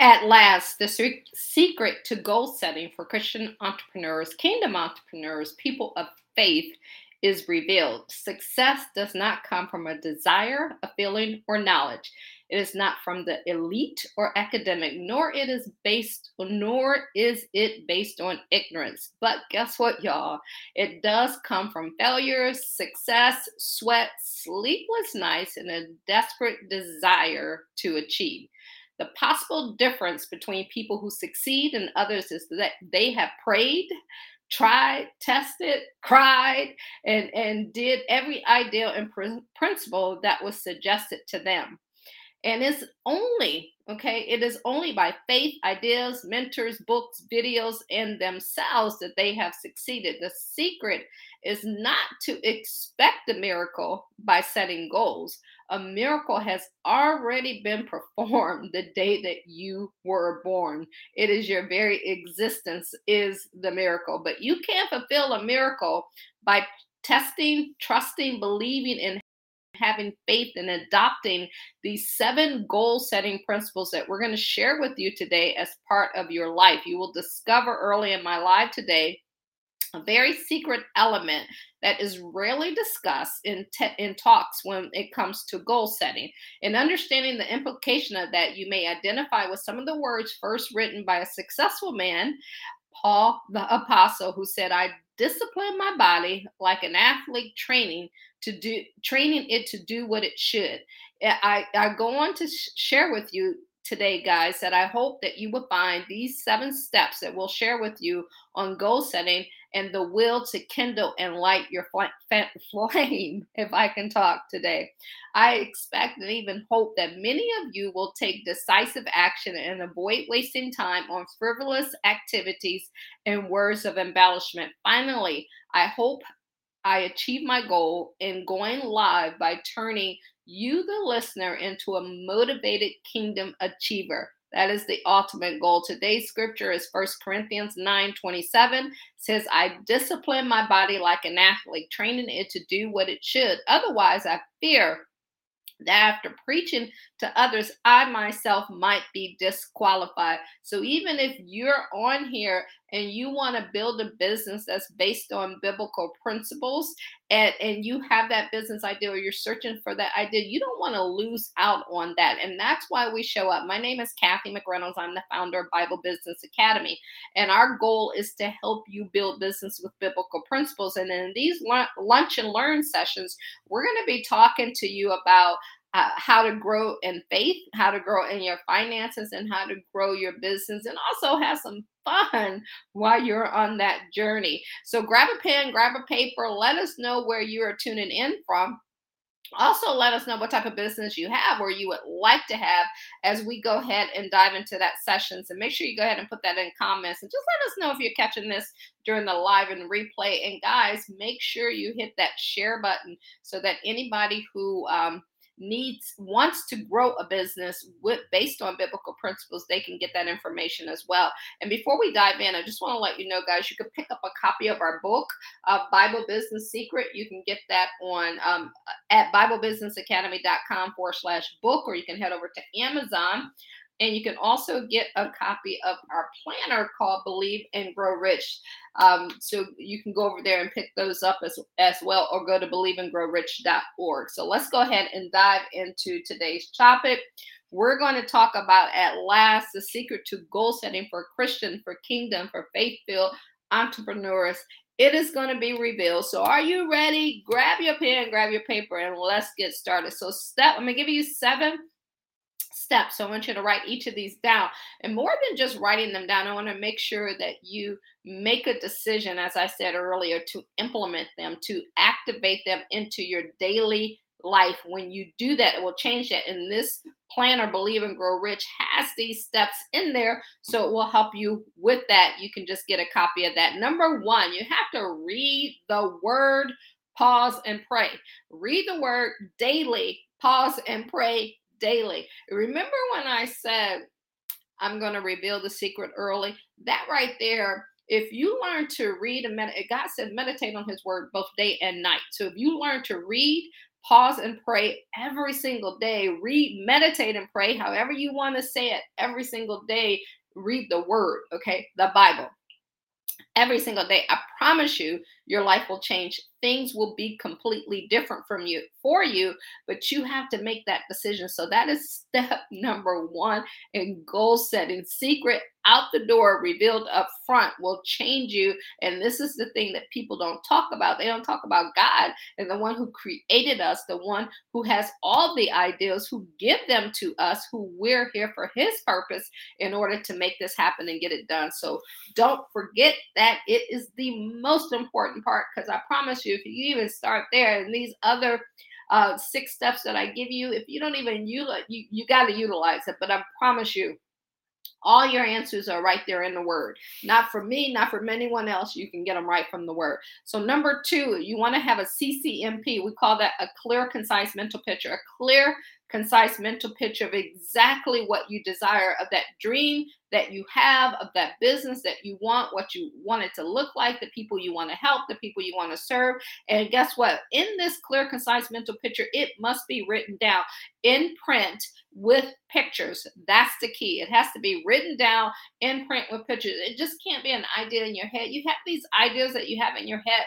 At last, the secret to goal setting for Christian entrepreneurs, kingdom entrepreneurs, people of faith is revealed. Success does not come from a desire, a feeling, or knowledge. It is not from the elite or academic, nor it is based, nor is it based on ignorance. But guess what, y'all? It does come from failures, success, sweat, sleepless nights, and a desperate desire to achieve. The possible difference between people who succeed and others is that they have prayed, tried, tested, cried, and, and did every ideal and pr- principle that was suggested to them. And it's only, okay, it is only by faith, ideas, mentors, books, videos, and themselves that they have succeeded. The secret is not to expect a miracle by setting goals, a miracle has already been performed the day that you were born. It is your very existence is the miracle. But you can't fulfill a miracle by testing, trusting, believing, and having faith and adopting these seven goal setting principles that we're going to share with you today as part of your life. You will discover early in my live today a very secret element that is rarely discussed in te- in talks when it comes to goal setting. In understanding the implication of that, you may identify with some of the words first written by a successful man, Paul the apostle, who said, "I discipline my body like an athlete training to do training it to do what it should." I, I go on to sh- share with you today, guys, that I hope that you will find these seven steps that we'll share with you on goal setting and the will to kindle and light your flame, if I can talk today. I expect and even hope that many of you will take decisive action and avoid wasting time on frivolous activities and words of embellishment. Finally, I hope I achieve my goal in going live by turning you, the listener, into a motivated kingdom achiever. That is the ultimate goal. Today's scripture is 1 Corinthians 9 27. says, I discipline my body like an athlete, training it to do what it should. Otherwise, I fear that after preaching to others, I myself might be disqualified. So even if you're on here and you want to build a business that's based on biblical principles and, and you have that business idea or you're searching for that idea, you don't want to lose out on that. And that's why we show up. My name is Kathy McReynolds. I'm the founder of Bible Business Academy. And our goal is to help you build business with biblical principles. And in these lunch and learn sessions, we're going to be talking to you about uh, how to grow in faith, how to grow in your finances, and how to grow your business, and also have some fun while you're on that journey. So grab a pen, grab a paper, let us know where you are tuning in from. Also, let us know what type of business you have or you would like to have as we go ahead and dive into that sessions. And make sure you go ahead and put that in comments and just let us know if you're catching this during the live and replay. And guys, make sure you hit that share button so that anybody who um, needs wants to grow a business with based on biblical principles they can get that information as well. And before we dive in i just want to let you know guys you can pick up a copy of our book uh, bible business secret. You can get that on um, at biblebusinessacademy.com forward slash book or you can head over to amazon and you can also get a copy of our planner called Believe and Grow Rich. Um, so you can go over there and pick those up as, as well, or go to believeandgrowrich.org. So let's go ahead and dive into today's topic. We're going to talk about at last the secret to goal setting for Christian, for kingdom, for faith filled entrepreneurs. It is going to be revealed. So, are you ready? Grab your pen, grab your paper, and let's get started. So, step, I'm going to give you seven steps. So I want you to write each of these down. And more than just writing them down, I want to make sure that you make a decision, as I said earlier, to implement them, to activate them into your daily life. When you do that, it will change that. And this planner, Believe and Grow Rich, has these steps in there. So it will help you with that. You can just get a copy of that. Number one, you have to read the word, pause, and pray. Read the word daily, pause, and pray daily. Remember when I said I'm going to reveal the secret early? That right there, if you learn to read and meditate, God said meditate on his word both day and night. So if you learn to read, pause and pray every single day. Read, meditate, and pray, however you want to say it, every single day. Read the word, okay? The Bible every single day. I promise you, your life will change. Things will be completely different from you for you, but you have to make that decision. So that is step number one in goal setting. Secret out the door, revealed up front will change you. And this is the thing that people don't talk about. They don't talk about God and the one who created us, the one who has all the ideals, who give them to us, who we're here for his purpose in order to make this happen and get it done. So don't forget that it is the most important part because I promise you, if you even start there and these other uh, six steps that I give you, if you don't even utilize, you, you got to utilize it. But I promise you, all your answers are right there in the word. Not for me, not from anyone else. You can get them right from the word. So, number two, you want to have a CCMP. We call that a clear, concise mental picture. A clear, concise mental picture of exactly what you desire of that dream that you have, of that business that you want, what you want it to look like, the people you want to help, the people you want to serve. And guess what? In this clear, concise mental picture, it must be written down in print with pictures. That's the key. It has to be written down in print with pictures. It just can't be an idea in your head. You have these ideas that you have in your head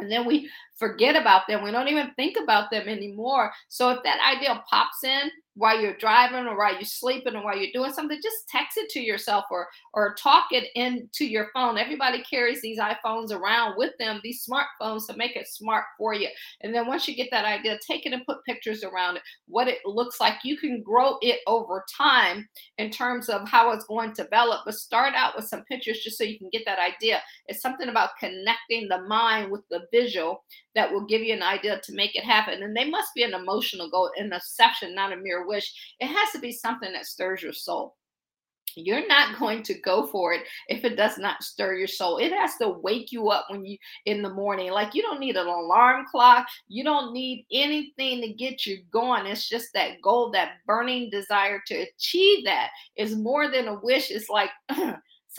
and then we forget about them. We don't even think about them anymore. So if that idea pops in, while you're driving or while you're sleeping or while you're doing something, just text it to yourself or or talk it into your phone. Everybody carries these iPhones around with them, these smartphones to make it smart for you. And then once you get that idea, take it and put pictures around it, what it looks like. You can grow it over time in terms of how it's going to develop, but start out with some pictures just so you can get that idea. It's something about connecting the mind with the visual that will give you an idea to make it happen. And they must be an emotional goal, an exception, not a mere wish. It has to be something that stirs your soul. You're not going to go for it if it does not stir your soul. It has to wake you up when you in the morning. Like you don't need an alarm clock. You don't need anything to get you going. It's just that goal, that burning desire to achieve that is more than a wish. It's like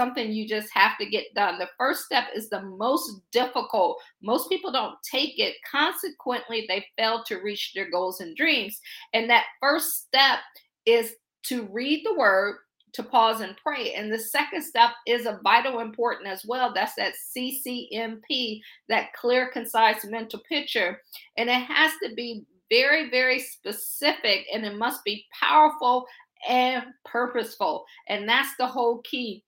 something you just have to get done. The first step is the most difficult. Most people don't take it. Consequently, they fail to reach their goals and dreams. And that first step is to read the word, to pause and pray. And the second step is a vital important as well. That's that CCMP, that clear, concise mental picture. And it has to be very, very specific and it must be powerful and purposeful. And that's the whole key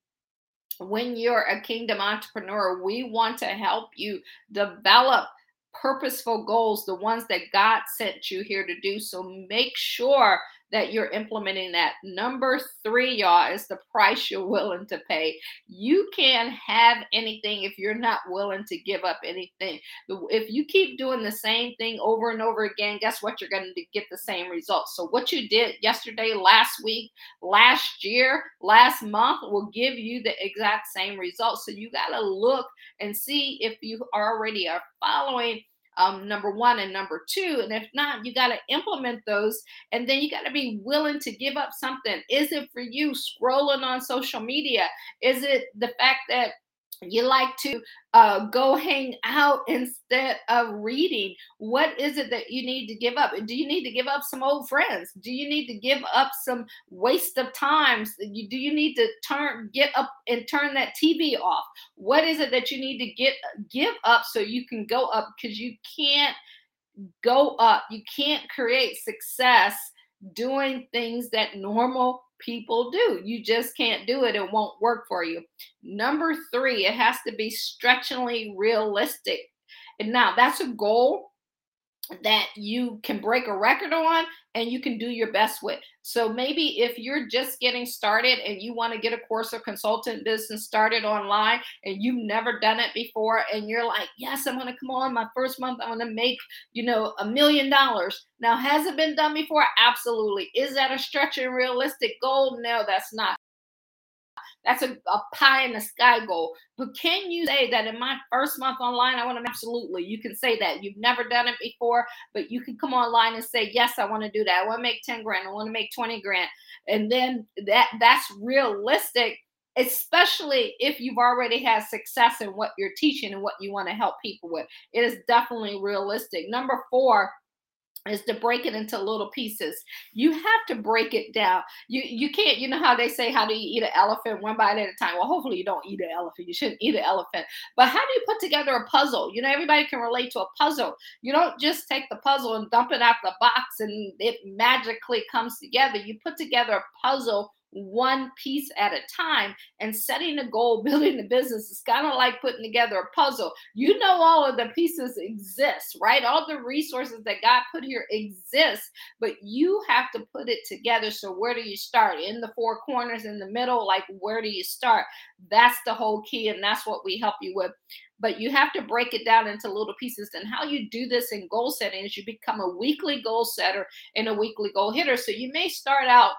when you're a kingdom entrepreneur, we want to help you develop purposeful goals, the ones that God sent you here to do. So make sure that you're implementing that. Number three, y'all, is the price you're willing to pay. You can't have anything if you're not willing to give up anything. If you keep doing the same thing over and over again, guess what? You're going to get the same results. So, what you did yesterday, last week, last year, last month will give you the exact same results. So, you got to look and see if you already are following um, number one and number two. And if not, you got to implement those. And then you got to be willing to give up something. Is it for you scrolling on social media? Is it the fact that you like to uh, go hang out instead of reading what is it that you need to give up? Do you need to give up some old friends? Do you need to give up some waste of times? Do you need to turn get up and turn that tv off? What is it that you need to get give up so you can go up? Because you can't go up. You can't create success doing things that normal people do. You just can't do it. It won't work for you. Number three, it has to be stretchingly realistic. And now that's a goal that you can break a record on and you can do your best with. So maybe if you're just getting started and you want to get a course or consultant business started online and you've never done it before and you're like, "Yes, I'm going to come on my first month I'm going to make, you know, a million dollars." Now, has it been done before? Absolutely. Is that a stretch and realistic goal? No, that's not. That's a, a pie in the sky goal. But can you say that in my first month online, I want to absolutely? You can say that. You've never done it before, but you can come online and say, Yes, I want to do that. I want to make 10 grand. I want to make 20 grand. And then that that's realistic especially if you've already had success in what you're teaching and what you want to help people with. It is definitely realistic. Number four, is to break it into little pieces. You have to break it down. You you can't, you know how they say how do you eat an elephant one bite at a time? Well, hopefully you don't eat an elephant. You shouldn't eat an elephant. But how do you put together a puzzle? You know, everybody can relate to a puzzle. You don't just take the puzzle and dump it out the box and it magically comes together. You put together a puzzle one piece at a time and setting a goal building the business is kind of like putting together a puzzle. You know all of the pieces exist right? All the resources that god put here exist but you have to put it together. So where do you start? In the four corners in the middle? Like where do you start? That's the whole key and that's what we help you with. But you have to break it down into little pieces. And how you do this in goal setting is you become a weekly goal setter and a weekly goal hitter. So you may start out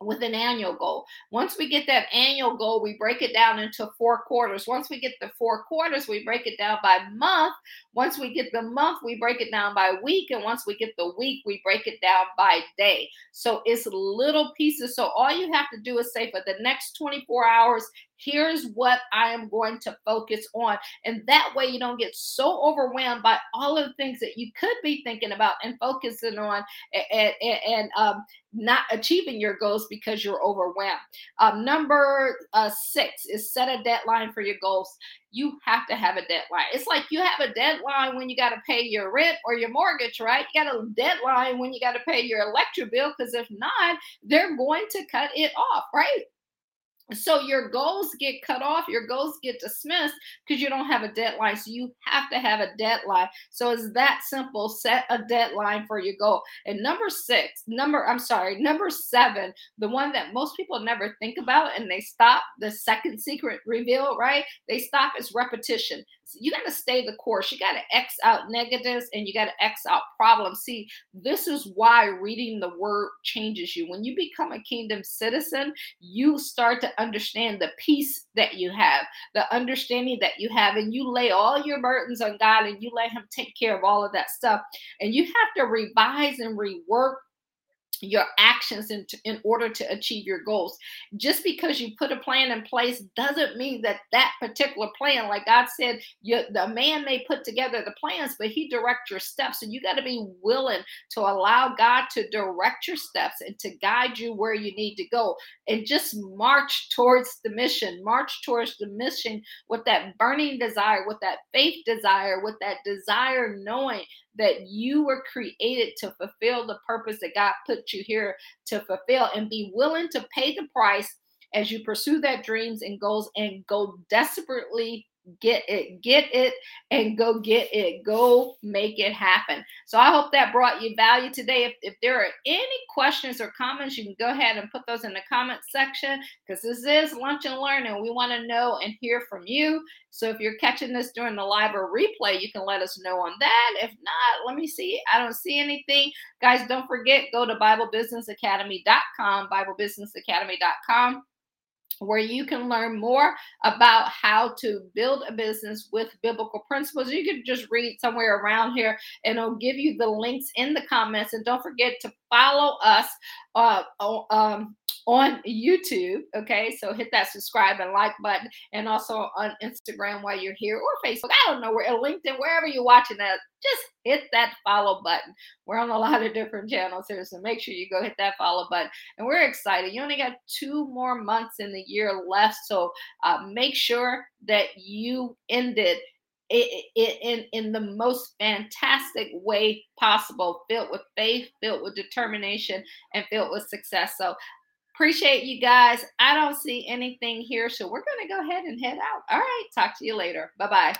with an annual goal. Once we get that annual goal, we break it down into four quarters. Once we get the four quarters, we break it down by month. Once we get the month, we break it down by week. And once we get the week, we break it down by day. So it's little pieces. So all you have to do is say for the next 24 hours, here's what I am going to focus on. And that way you don't get so overwhelmed by all of the things that you could be thinking about and focusing on and, and, and um, not achieving your goals because you're overwhelmed. Um, number uh, six is set a deadline for your goals. You have to have a deadline. It's like you have a deadline when you got to pay your rent or your mortgage, right? You got a deadline when you got to pay your electric bill because if not, they're going to cut it off, right? So your goals get cut off, your goals get dismissed because you don't have a deadline. So you have to have a deadline. So it's that simple. Set a deadline for your goal. And number six, number, I'm sorry, number seven, the one that most people never think about and they stop, the second secret reveal, right? They stop is repetition you got to stay the course. You got to X out negatives and you got to X out problems. See, this is why reading the word changes you. When you become a kingdom citizen, you start to understand the peace that you have, the understanding that you have, and you lay all your burdens on God and you let Him take care of all of that stuff. And you have to revise and rework your actions in, in order to achieve your goals. Just because you put a plan in place doesn't mean that that particular plan, like God said, you, the man may put together the plans, but he direct your steps. And you got to be willing to allow God to direct your steps and to guide you where you need to go. And just march towards the mission, march towards the mission with that burning desire, with that faith desire, with that desire knowing that you were created to fulfill the purpose that God put you here to fulfill and be willing to pay the price as you pursue that dreams and goals and go desperately get it, get it, and go get it. Go make it happen. So I hope that brought you value today. If, if there are any questions or comments, you can go ahead and put those in the comment section because this is lunch and learn, and we want to know and hear from you. So if you're catching this during the live or replay, you can let us know on that. If not, let me see. I don't see anything. Guys, don't forget, go to BibleBusinessAcademy.com, BibleBusinessAcademy.com where you can learn more about how to build a business with biblical principles. You can just read somewhere around here and it'll give you the links in the comments. And don't forget to follow us uh, um, on YouTube. Okay, so hit that subscribe and like button, and also on Instagram while you're here or Facebook. I don't know where LinkedIn, wherever you're watching that, just hit that follow button. We're on a lot of different channels here, so make sure you go hit that follow button. And we're excited. You only got two more months in the year left, so uh, make sure that you it, it, in in the most fantastic way possible, filled with faith, filled with determination, and filled with success. So Appreciate you guys. I don't see anything here, so we're going to go ahead and head out. All right. Talk to you later. Bye bye.